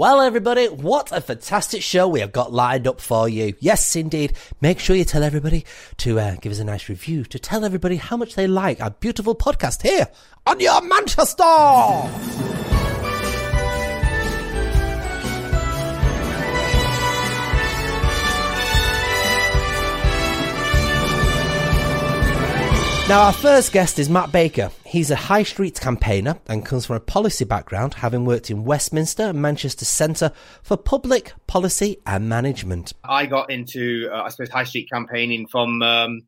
Well, everybody, what a fantastic show we have got lined up for you. Yes, indeed. Make sure you tell everybody to uh, give us a nice review, to tell everybody how much they like our beautiful podcast here on your Manchester. Now, our first guest is Matt Baker. He's a high street campaigner and comes from a policy background, having worked in Westminster and Manchester Centre for Public Policy and Management. I got into, uh, I suppose, high street campaigning from. Um,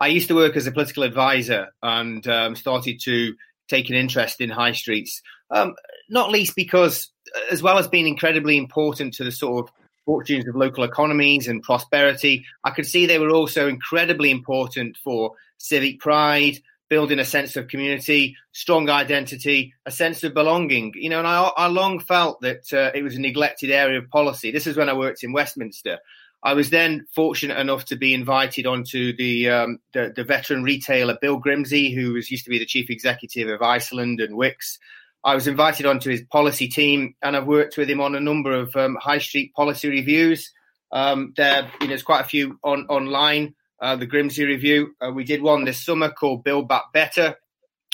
I used to work as a political advisor and um, started to take an interest in high streets, um, not least because, uh, as well as being incredibly important to the sort of fortunes of local economies and prosperity, I could see they were also incredibly important for civic pride, building a sense of community, strong identity, a sense of belonging. You know, and I, I long felt that uh, it was a neglected area of policy. This is when I worked in Westminster. I was then fortunate enough to be invited onto the, um, the, the veteran retailer Bill Grimsey, who was used to be the chief executive of Iceland and Wickes. I was invited onto his policy team, and I've worked with him on a number of um, high street policy reviews. Um, there, you know, there's quite a few on online uh, the Grimsey Review. Uh, we did one this summer called Build Back Better,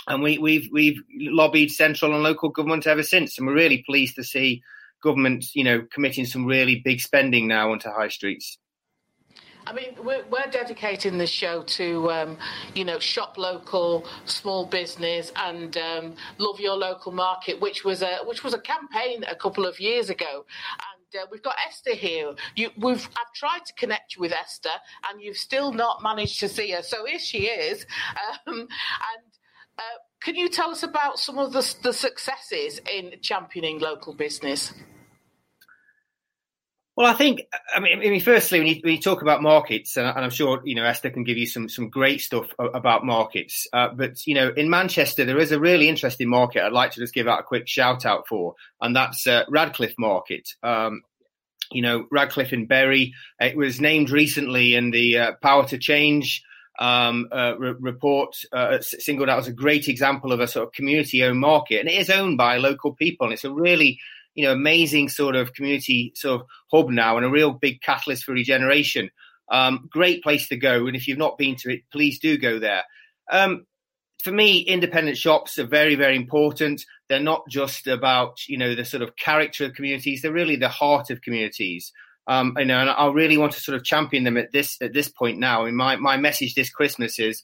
and we, we've we've lobbied central and local government ever since, and we're really pleased to see government, you know, committing some really big spending now onto high streets. I mean, we're, we're dedicating this show to, um, you know, shop local, small business, and um, love your local market, which was a which was a campaign a couple of years ago, uh, we've got Esther here. You, we've I've tried to connect you with Esther, and you've still not managed to see her. So here she is. Um, and uh, can you tell us about some of the, the successes in championing local business? Well, I think, I mean, I mean firstly, when you, when you talk about markets, and, I'm sure, you know, Esther can give you some, some great stuff about markets. Uh, but, you know, in Manchester, there is a really interesting market I'd like to just give out a quick shout out for, and that's uh, Radcliffe Market. Um, you know, Radcliffe in Bury. It was named recently in the uh, Power to Change um, uh, re- report, uh, singled out as a great example of a sort of community owned market. And it is owned by local people. And it's a really you know, amazing sort of community sort of hub now and a real big catalyst for regeneration. Um, great place to go. And if you've not been to it, please do go there. Um, for me, independent shops are very, very important. They're not just about, you know, the sort of character of communities. They're really the heart of communities. Um, you know, and I really want to sort of champion them at this at this point now. I mean, my, my message this Christmas is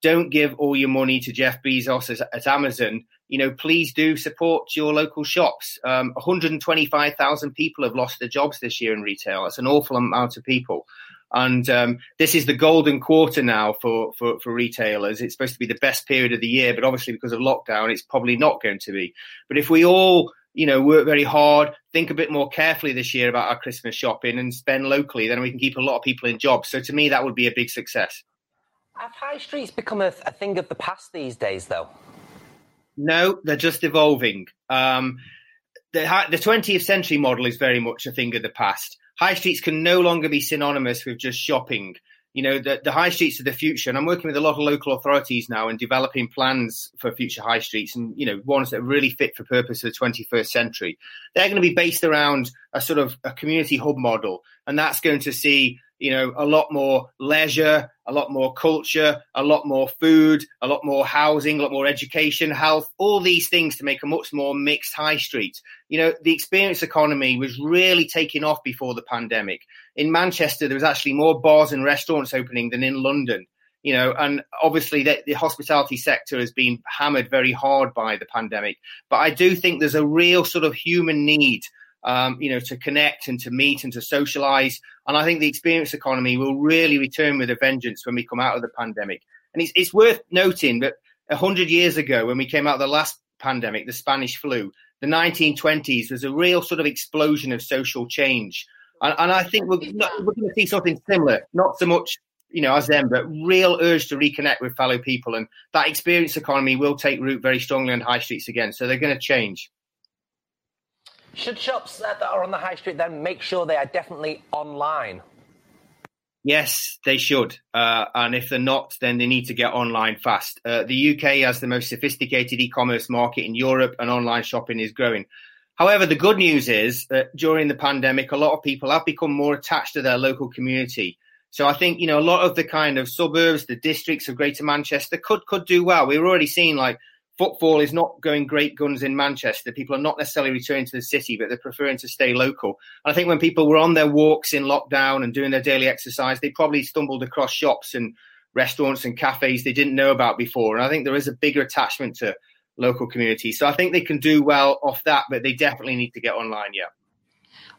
don't give all your money to Jeff Bezos at, at Amazon. You know, please do support your local shops. Um, 125,000 people have lost their jobs this year in retail. That's an awful amount of people. And um, this is the golden quarter now for, for, for, retailers. It's supposed to be the best period of the year, but obviously because of lockdown, it's probably not going to be. But if we all, you know, work very hard, think a bit more carefully this year about our Christmas shopping and spend locally, then we can keep a lot of people in jobs. So to me, that would be a big success. Have high streets become a, a thing of the past these days, though? No, they're just evolving. Um, the, the 20th century model is very much a thing of the past. High streets can no longer be synonymous with just shopping. You know, the, the high streets of the future, and I'm working with a lot of local authorities now and developing plans for future high streets and, you know, ones that really fit for purpose of the 21st century. They're going to be based around a sort of a community hub model, and that's going to see you know, a lot more leisure, a lot more culture, a lot more food, a lot more housing, a lot more education, health, all these things to make a much more mixed high street. You know, the experience economy was really taking off before the pandemic. In Manchester, there was actually more bars and restaurants opening than in London. You know, and obviously the, the hospitality sector has been hammered very hard by the pandemic. But I do think there's a real sort of human need um, you know, to connect and to meet and to socialize. And I think the experience economy will really return with a vengeance when we come out of the pandemic. And it's, it's worth noting that 100 years ago, when we came out of the last pandemic, the Spanish flu, the 1920s was a real sort of explosion of social change. And, and I think we're, we're going to see something similar, not so much you know, as them, but real urge to reconnect with fellow people. And that experience economy will take root very strongly on high streets again. So they're going to change. Should shops that are on the high street then make sure they are definitely online? Yes, they should. Uh, and if they're not, then they need to get online fast. Uh, the UK has the most sophisticated e commerce market in Europe, and online shopping is growing. However, the good news is that during the pandemic, a lot of people have become more attached to their local community. So I think you know a lot of the kind of suburbs, the districts of Greater Manchester could could do well. We're already seeing like footfall is not going great guns in Manchester. People are not necessarily returning to the city, but they're preferring to stay local. And I think when people were on their walks in lockdown and doing their daily exercise, they probably stumbled across shops and restaurants and cafes they didn't know about before. And I think there is a bigger attachment to local communities. So I think they can do well off that, but they definitely need to get online. Yeah.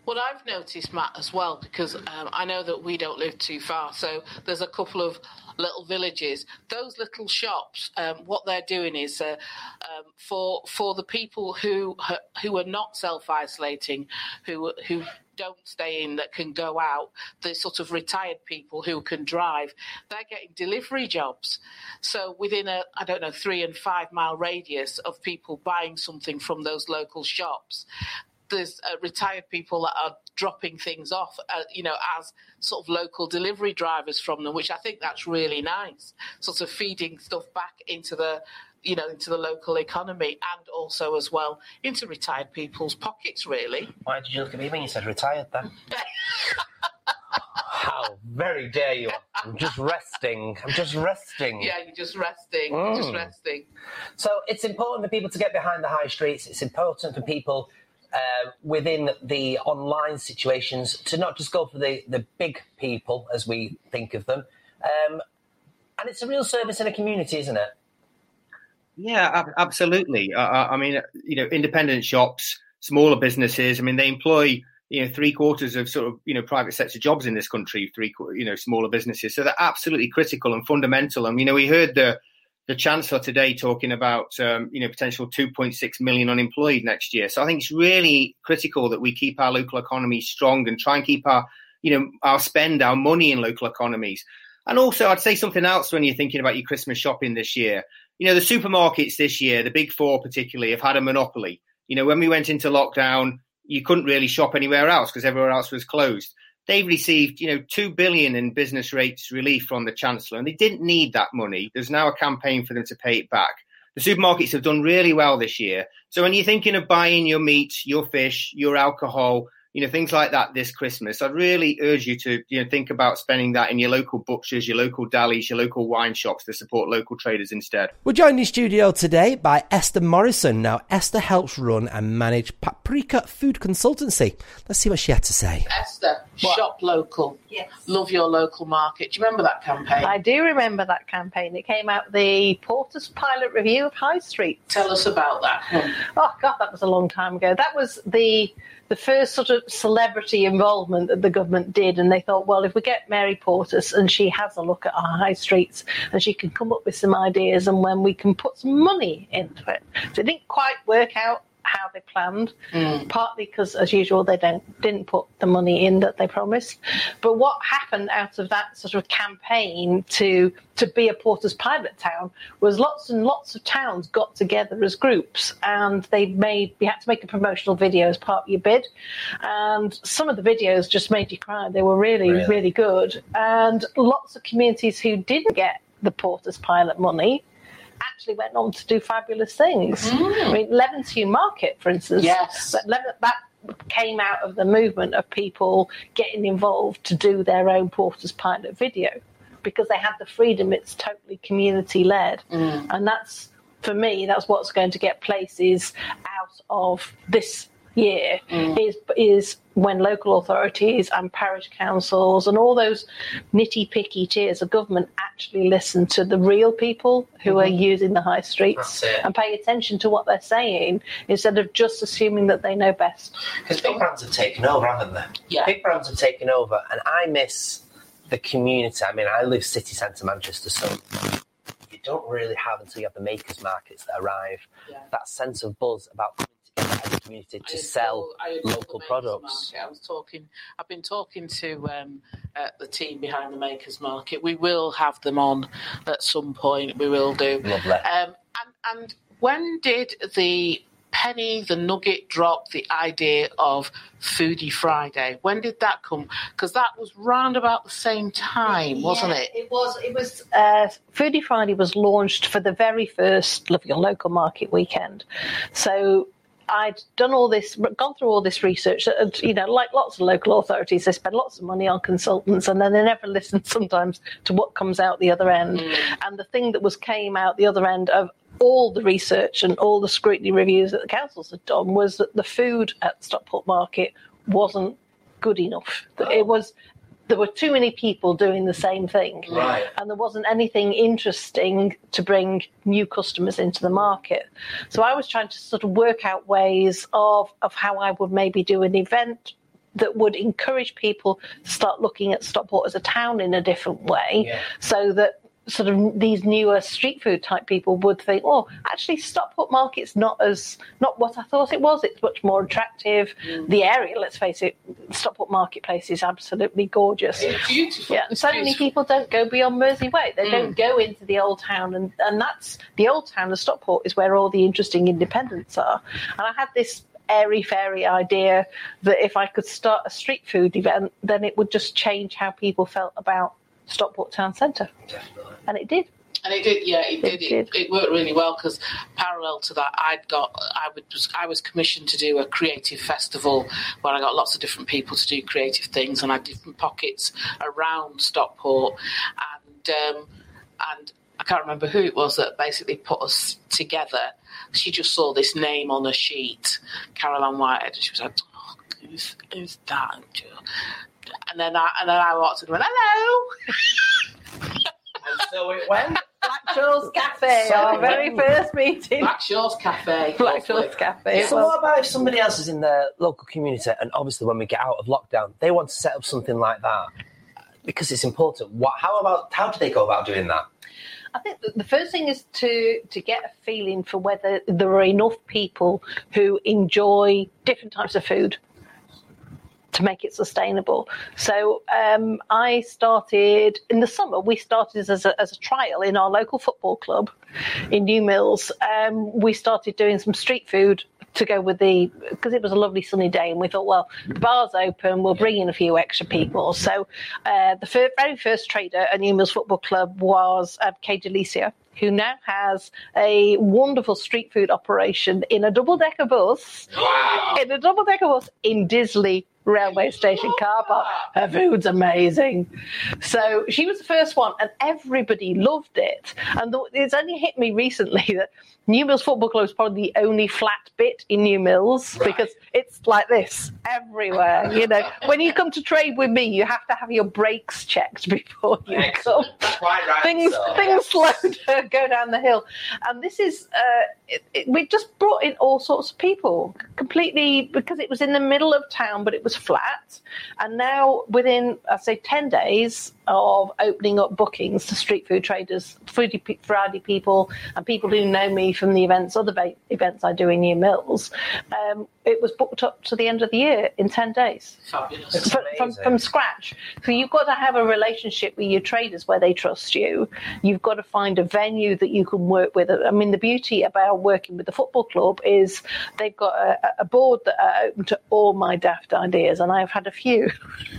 What I've noticed, Matt, as well, because um, I know that we don't live too far, so there's a couple of little villages. Those little shops, um, what they're doing is uh, um, for for the people who who are not self isolating, who who don't stay in that can go out, the sort of retired people who can drive, they're getting delivery jobs. So within a, I don't know, three and five mile radius of people buying something from those local shops, there's uh, retired people that are dropping things off, uh, you know, as sort of local delivery drivers from them, which I think that's really nice. Sort of feeding stuff back into the, you know, into the local economy and also as well into retired people's pockets, really. Why did you look at me when you said retired then? How very dare you! I'm just resting. I'm just resting. Yeah, you're just resting. Mm. Just resting. So it's important for people to get behind the high streets. It's important for people uh, within the online situations to not just go for the, the big people as we think of them. Um, and it's a real service in a community, isn't it? Yeah, absolutely. I mean, you know, independent shops, smaller businesses. I mean, they employ you know three quarters of sort of you know private sector jobs in this country. Three you know smaller businesses, so they're absolutely critical and fundamental. And you know, we heard the the chancellor today talking about um, you know potential 2.6 million unemployed next year. So I think it's really critical that we keep our local economy strong and try and keep our you know our spend our money in local economies. And also, I'd say something else when you're thinking about your Christmas shopping this year. You know, the supermarkets this year, the big four particularly, have had a monopoly. You know, when we went into lockdown, you couldn't really shop anywhere else because everywhere else was closed they've received, you know, two billion in business rates relief from the chancellor, and they didn't need that money. There's now a campaign for them to pay it back. The supermarkets have done really well this year. So when you're thinking of buying your meat, your fish, your alcohol, you know, things like that this Christmas. I'd really urge you to, you know, think about spending that in your local butchers, your local delis, your local wine shops to support local traders instead. We're joined in studio today by Esther Morrison. Now, Esther helps run and manage Paprika Food Consultancy. Let's see what she had to say. Esther, what? shop local. Yes. Love your local market. Do you remember that campaign? I do remember that campaign. It came out the Portas Pilot Review of High Street. Tell us about that. oh, God, that was a long time ago. That was the the first sort of celebrity involvement that the government did. And they thought, well, if we get Mary Portas and she has a look at our high streets and she can come up with some ideas and when we can put some money into it. So it didn't quite work out how they planned. Mm. Partly because, as usual, they don't didn't put the money in that they promised. But what happened out of that sort of campaign to to be a Portas pilot town was lots and lots of towns got together as groups, and they made you had to make a promotional video as part of your bid. And some of the videos just made you cry. They were really really, really good, and lots of communities who didn't get the Portas pilot money actually went on to do fabulous things. Mm. I mean, Levenshulme Market, for instance, yes, that, that came out of the movement of people getting involved to do their own Portas Pilot video because they had the freedom. It's totally community led, mm. and that's for me. That's what's going to get places out of this year mm. is is when local authorities and parish councils and all those nitty picky tiers of government actually listen to the real people who mm-hmm. are using the high streets and pay attention to what they're saying instead of just assuming that they know best. Because big brands have taken over, haven't they? Yeah. Big brands have taken over, and I miss the community. I mean, I live city centre Manchester, so you don't really have until you have the makers markets that arrive yeah. that sense of buzz about the community to sell local products. Market. I was talking. I've been talking to um, uh, the team behind the Makers Market. We will have them on at some point. We will do. Lovely. Um, and, and when did the penny, the nugget drop the idea of Foodie Friday? When did that come? Because that was round about the same time, wasn't it? It was. It was. Uh, Foodie Friday was launched for the very first Love Your Local Market weekend. So I'd done all this, gone through all this research, and you know, like lots of local authorities, they spend lots of money on consultants, and then they never listen sometimes to what comes out the other end. Mm. And the thing that was came out the other end of all the research and all the scrutiny reviews that the councils had done was that the food at Stockport Market wasn't good enough. Oh. It was there were too many people doing the same thing. Right. And there wasn't anything interesting to bring new customers into the market. So I was trying to sort of work out ways of, of how I would maybe do an event that would encourage people to start looking at Stockport as a town in a different way yeah. so that sort of these newer street food type people would think, oh, actually, Stockport Market's not as not what I thought it was. It's much more attractive. Mm. The area, let's face it, Stockport Marketplace is absolutely gorgeous. It's beautiful. Yeah, it's so many people don't go beyond Mersey Way. They mm. don't go into the old town, and and that's the old town of Stockport is where all the interesting independents are. And I had this airy fairy idea that if I could start a street food event, then it would just change how people felt about Stockport Town Centre. And it did. And it did, yeah, it, it did. It, it, worked really well because parallel to that, I'd got, I was, I was commissioned to do a creative festival where I got lots of different people to do creative things, and I had different pockets around Stockport, and um, and I can't remember who it was that basically put us together. She just saw this name on a sheet, Caroline Whitehead, and she was like, oh, who's, who's that? And then I and then I walked in and went, hello. and so it went. Blackshaw's Cafe, so our very first meeting. Blackshaw's Cafe. Blackshaw's Cafe. So what about if somebody else is in the local community and obviously when we get out of lockdown, they want to set up something like that because it's important. What? How about? How do they go about doing that? I think the first thing is to to get a feeling for whether there are enough people who enjoy different types of food to make it sustainable. So um, I started in the summer. We started as a, as a trial in our local football club in New Mills. Um, we started doing some street food to go with the because it was a lovely sunny day, and we thought, well, the bar's open, we'll bring in a few extra people. So uh, the very first trader at New Mills Football Club was uh, Kay Delicia who now has a wonderful street food operation in a double decker bus, wow. in a double decker bus in Disley railway station car park. Her food's amazing. So she was the first one, and everybody loved it. And it's only hit me recently that New Mills Football Club is probably the only flat bit in New Mills right. because it's like this everywhere. You know, when you come to trade with me, you have to have your brakes checked before you Excellent. come. Right, things so, things slow to go down the hill, and this is uh, it, it, we just brought in all sorts of people completely because it was in the middle of town, but it was flat, and now within I say ten days of opening up bookings to street food traders, foodie Friday people, and people who know me from the events, other va- events I do in New Mills. Um, it was booked up to the end of the year in 10 days. Fabulous. From, from, from, scratch. So you've got to have a relationship with your traders where they trust you. You've got to find a venue that you can work with. I mean, the beauty about working with the football club is they've got a, a board that are open to all my daft ideas, and I've had a few.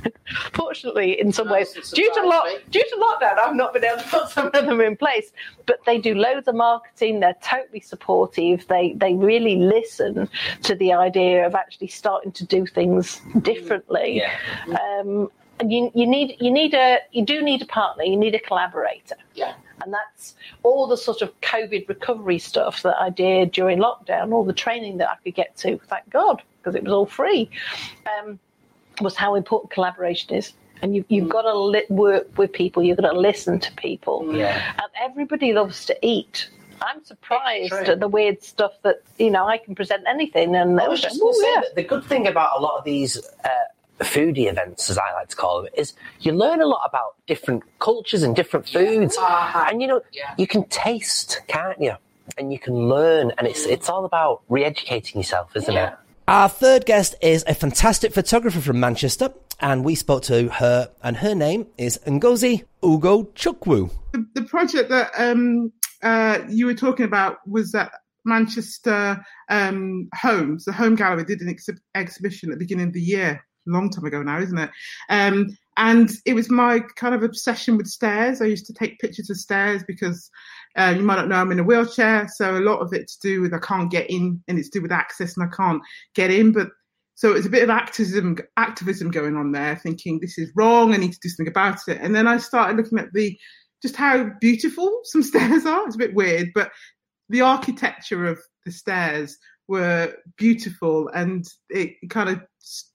Fortunately, in some ways, due to, lo- due to lockdown, I've not been able to put some of them in place. But they do loads of marketing. They're totally supportive. They they really listen to the idea idea of actually starting to do things differently. Yeah. Um, and you, you need you need a you do need a partner. You need a collaborator. Yeah. And that's all the sort of COVID recovery stuff that I did during lockdown, all the training that I could get to, thank God, because it was all free, um, was how important collaboration is and you, you've mm. got to li- work with people. You've got to listen to people. Yeah. And everybody loves to eat. I'm surprised at the weird stuff that you know I can present anything. And I was just going to say that the good thing about a lot of these. Uh, foodie events, as I like to call them, is you learn a lot about different cultures and different foods, uh-huh. and you know yeah. you can taste, can't you? And you can learn, and it's it's all about re-educating yourself, isn't yeah. it? Our third guest is a fantastic photographer from Manchester, and we spoke to her, and her name is Ngozi Ugo Chukwu. The, the project that um, uh, you were talking about was that Manchester um, Homes, the Home Gallery, did an ex- exhibition at the beginning of the year, long time ago now, isn't it? Um, and it was my kind of obsession with stairs. I used to take pictures of stairs because Uh, you might not know I'm in a wheelchair, so a lot of it to do with I can't get in, and it's to do with access, and I can't get in. But so it's a bit of activism, activism going on there, thinking this is wrong. I need to do something about it. And then I started looking at the just how beautiful some stairs are. It's a bit weird, but the architecture of the stairs were beautiful and it kind of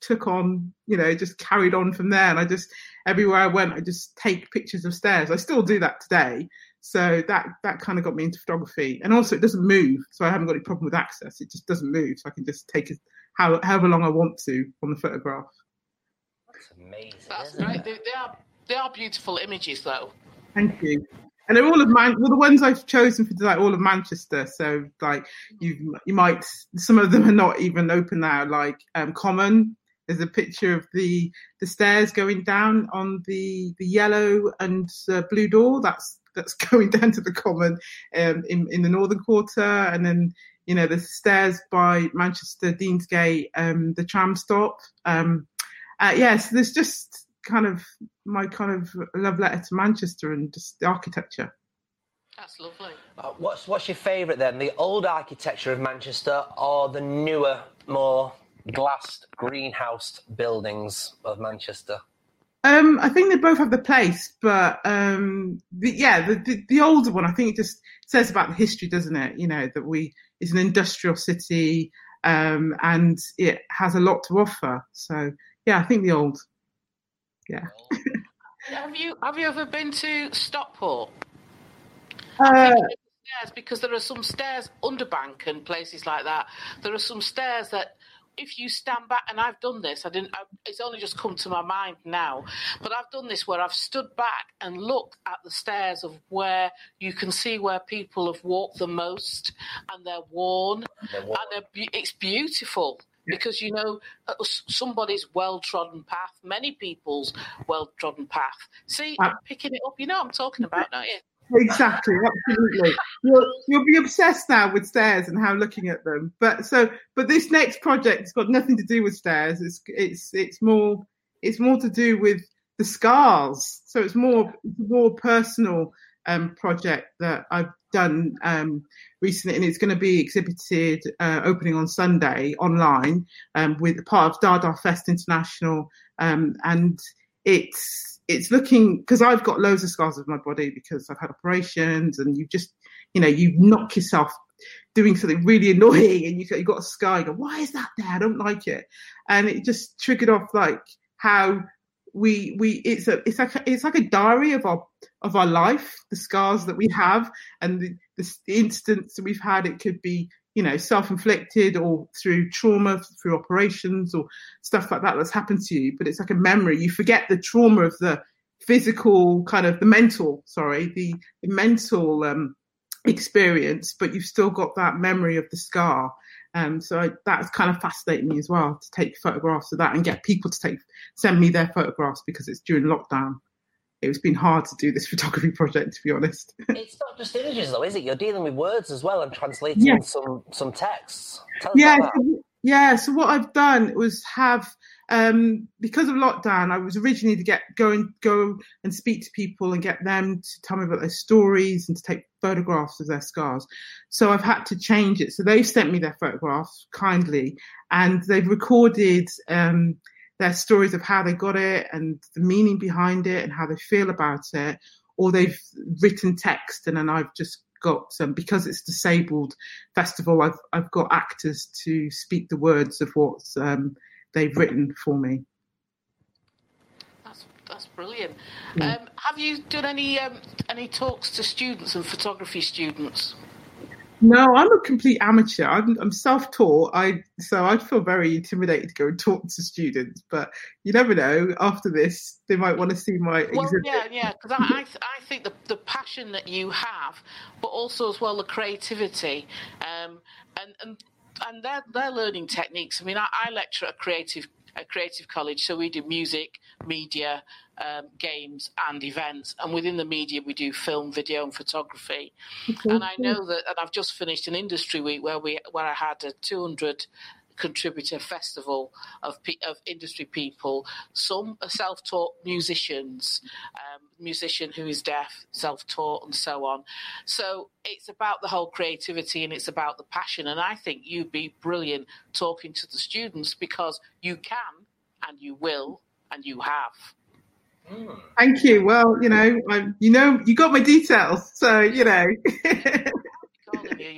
took on you know just carried on from there and i just everywhere i went i just take pictures of stairs i still do that today so that that kind of got me into photography and also it doesn't move so i haven't got any problem with access it just doesn't move so i can just take it how, however long i want to on the photograph That's amazing. That's isn't great. it? They, they are they are beautiful images, though. Thank you. And they're all of Man. Well, the ones I've chosen for like all of Manchester. So like you, you might. Some of them are not even open now. Like um, Common. There's a picture of the the stairs going down on the the yellow and uh, blue door. That's that's going down to the Common um, in in the northern quarter, and then you know the stairs by Manchester Deansgate, um, the tram stop. Um, uh, yes, yeah, so there's just kind of my kind of love letter to Manchester and just the architecture. That's lovely. Uh, what's what's your favourite then? The old architecture of Manchester or the newer, more glassed, greenhoused buildings of Manchester? Um, I think they both have the place, but um, the, yeah, the, the, the older one, I think it just says about the history, doesn't it? You know that we it's an industrial city um, and it has a lot to offer. So yeah, I think the old. Yeah. Have you have you ever been to Stockport? Uh, because there are some stairs underbank and places like that. There are some stairs that if you stand back, and I've done this, I didn't. I, it's only just come to my mind now, but I've done this where I've stood back and looked at the stairs of where you can see where people have walked the most, and they're worn, They're worn. and they're, it's beautiful because you know uh, somebody's well trodden path, many people's well trodden path. See, I'm picking it up. You know what I'm talking about, don't you? Exactly, absolutely. You'll, you'll be obsessed now with stairs and how looking at them. But so, but this next project's got nothing to do with stairs. It's it's it's more it's more to do with the scars. So it's more more personal um, project that I've done um, recently, and it's going to be exhibited uh, opening on Sunday online um, with part of DaDaFest International, um, and it's it's looking because I've got loads of scars of my body because I've had operations, and you just you know you knock yourself doing something really annoying, and you you got a scar. You go, why is that there? I don't like it, and it just triggered off like how we we it's a it's like a, it's like a diary of our of our life, the scars that we have, and the, the, instance that we've had. It could be you know self-inflicted or through trauma, through operations or stuff like that that's happened to you. But it's like a memory. You forget the trauma of the physical kind of the mental, sorry, the, the mental um, experience, but you've still got that memory of the scar. Um, so that's kind of fascinating me as well to take photographs of that and get people to take send me their photographs because it's during lockdown. It's been hard to do this photography project, to be honest. It's not just images, though, is it? You're dealing with words as well and translating Yeah. some some texts. Yeah, so- yeah. So what I've done was have um, because of lockdown, I was originally to get go and go and speak to people and get them to tell me about their stories and to take photographs of their scars. So I've had to change it. So they've sent me their photographs kindly, and they've recorded um, their stories of how they got it and the meaning behind it and how they feel about it. Or they've written text, and then I've just got um, because it's disabled festival. I've I've got actors to speak the words of what um, they've written for me. That's that's brilliant. Yeah. Um, have you done any um, any talks to students and photography students? No, I'm a complete amateur. I'm, I'm self-taught. I so I'd feel very intimidated to go and talk to students. But you never know. After this, they might want to see my Well, exhibit. yeah, yeah, because I, I, I think the, the passion that you have, but also as well the creativity, um, and and and their their learning techniques. I mean, I, I lecture at a creative a creative college, so we do music, media, um, games, and events. And within the media, we do film, video, and photography. And I know that, and I've just finished an industry week where we where I had a 200 contributor festival of of industry people. Some are self-taught musicians, um, musician who is deaf, self-taught, and so on. So it's about the whole creativity and it's about the passion. And I think you'd be brilliant talking to the students because you can and you will and you have. Thank you. Well, you know, I, you know, you got my details, so you know.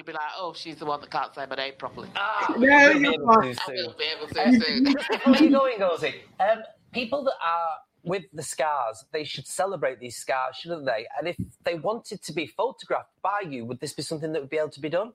calling you, you'd be like, "Oh, she's the one that can't say my name properly." Ah, No, we'll be you're able fine. I will be able to soon. Before you going, Gozi, um, people that are with the scars, they should celebrate these scars, shouldn't they? And if they wanted to be photographed by you, would this be something that would be able to be done?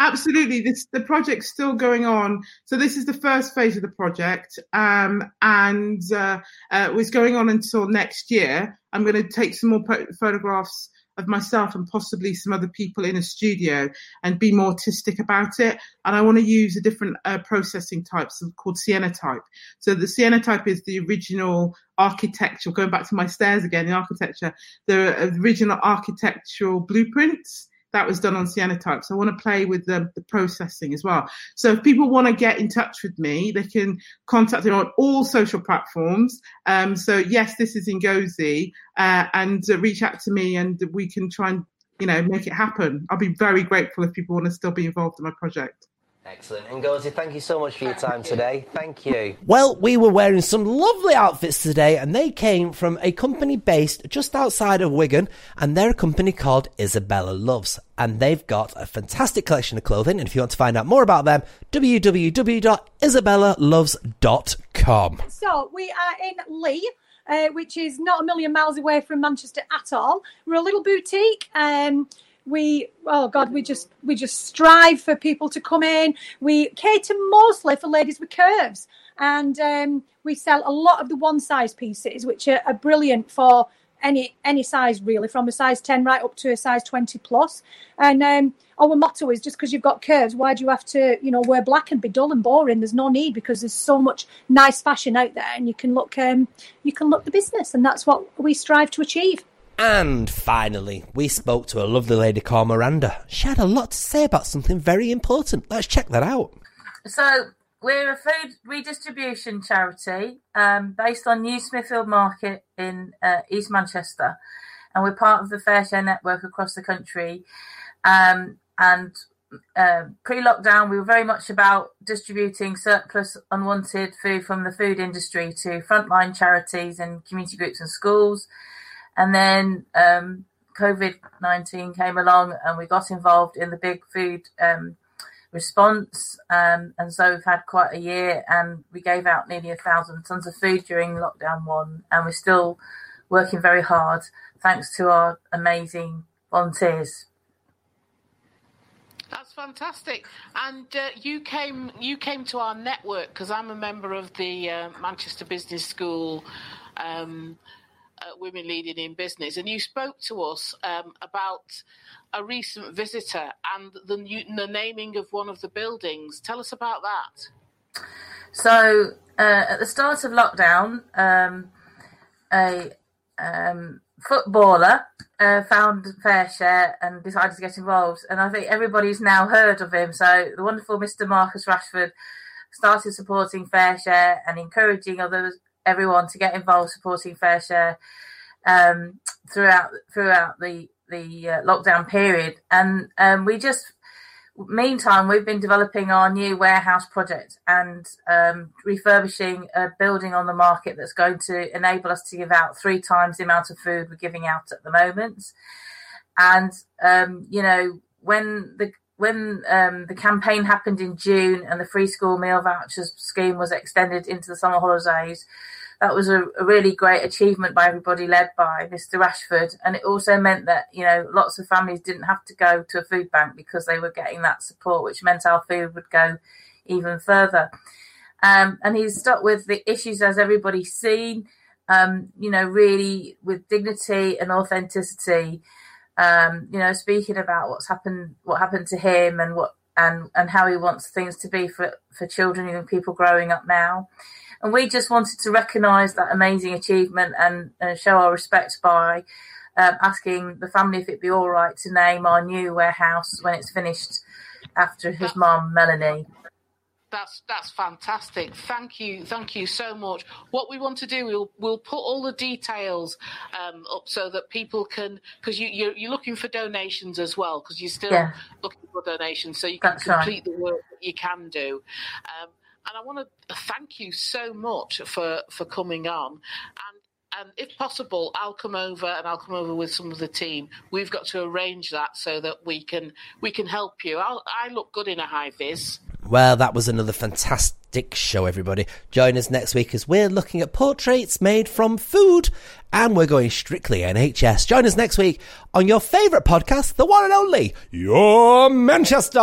Absolutely. This the project's still going on. So this is the first phase of the project, um, and uh, uh, was going on until next year. I'm going to take some more po- photographs of myself and possibly some other people in a studio and be more artistic about it. And I want to use a different uh, processing type of, called cyanotype. So the cyanotype is the original architecture, Going back to my stairs again, the architecture, the original architectural blueprints that was done on cyanotype. So I want to play with the, the processing as well. So if people want to get in touch with me, they can contact me on all social platforms. Um, so yes, this is Ngozi, uh, and uh, reach out to me, and we can try and you know make it happen. I'll be very grateful if people want to still be involved in my project. Excellent. And Ngozi, thank you so much for your time today. Thank you. Well, we were wearing some lovely outfits today, and they came from a company based just outside of Wigan, and they're a company called Isabella Loves. And they've got a fantastic collection of clothing, and if you want to find out more about them, www.isabellaloves.com. So we are in Leigh. Uh, which is not a million miles away from Manchester at all. We're a little boutique. Um, we oh god, we just we just strive for people to come in. We cater mostly for ladies with curves, and um, we sell a lot of the one size pieces, which are, are brilliant for any any size really, from a size ten right up to a size twenty plus. And um, our motto is just because you've got curves, why do you have to, you know, wear black and be dull and boring? There's no need because there's so much nice fashion out there, and you can look, um, you can look the business, and that's what we strive to achieve. And finally, we spoke to a lovely lady called Miranda. She had a lot to say about something very important. Let's check that out. So we're a food redistribution charity um, based on New Smithfield Market in uh, East Manchester, and we're part of the FareShare network across the country. Um, and uh, pre-lockdown, we were very much about distributing surplus, unwanted food from the food industry to frontline charities and community groups and schools. And then um, COVID 19 came along and we got involved in the big food um, response. Um, and so we've had quite a year and we gave out nearly a thousand tons of food during lockdown one. And we're still working very hard thanks to our amazing volunteers. That's fantastic. And uh, you came you came to our network because I'm a member of the uh, Manchester Business School um, uh, Women Leading in Business, and you spoke to us um, about a recent visitor and the, new, the naming of one of the buildings. Tell us about that. So uh, at the start of lockdown, um, a um, footballer uh, found FareShare and decided to get involved. And I think everybody's now heard of him. So the wonderful Mr. Marcus Rashford started supporting FareShare and encouraging others, everyone to get involved supporting FareShare um, throughout throughout the the uh, lockdown period. And um, we just meantime, we've been developing our new warehouse project and um, refurbishing a building on the market that's going to enable us to give out three times the amount of food we're giving out at the moment. And um, you know, when the when um, the campaign happened in June and the free school meal vouchers scheme was extended into the summer holidays, that was a, a, really great achievement by everybody led by Mr. Rashford. And it also meant that, you know, lots of families didn't have to go to a food bank because they were getting that support, which meant our food would go even further. Um, and he's stuck with the issues as everybody's seen, um, you know, really with dignity and authenticity, um, you know, speaking about what's happened, what happened to him and what, and, and how he wants things to be for, for children and people growing up now. And we just wanted to recognise that amazing achievement and, and, show our respect by um, asking the family if it'd be all right to name our new warehouse when it's finished after his mum, Melanie. That's that's fantastic. Thank you, thank you so much. What we want to do, we'll we'll put all the details um, up so that people can because you you're, you're, looking for donations as well because you're still yeah. looking for donations so you can that's complete right. the work that you can do. Um, and I want to thank you so much for for coming on and and if possible, I'll come over and I'll come over with some of the team. We've got to arrange that so that we can we can help you. I'll, i look good in a high vis. Well, that was another fantastic show, everybody. Join us next week as we're looking at portraits made from food and we're going strictly NHS. Join us next week on your favourite podcast, the one and only Your Manchester.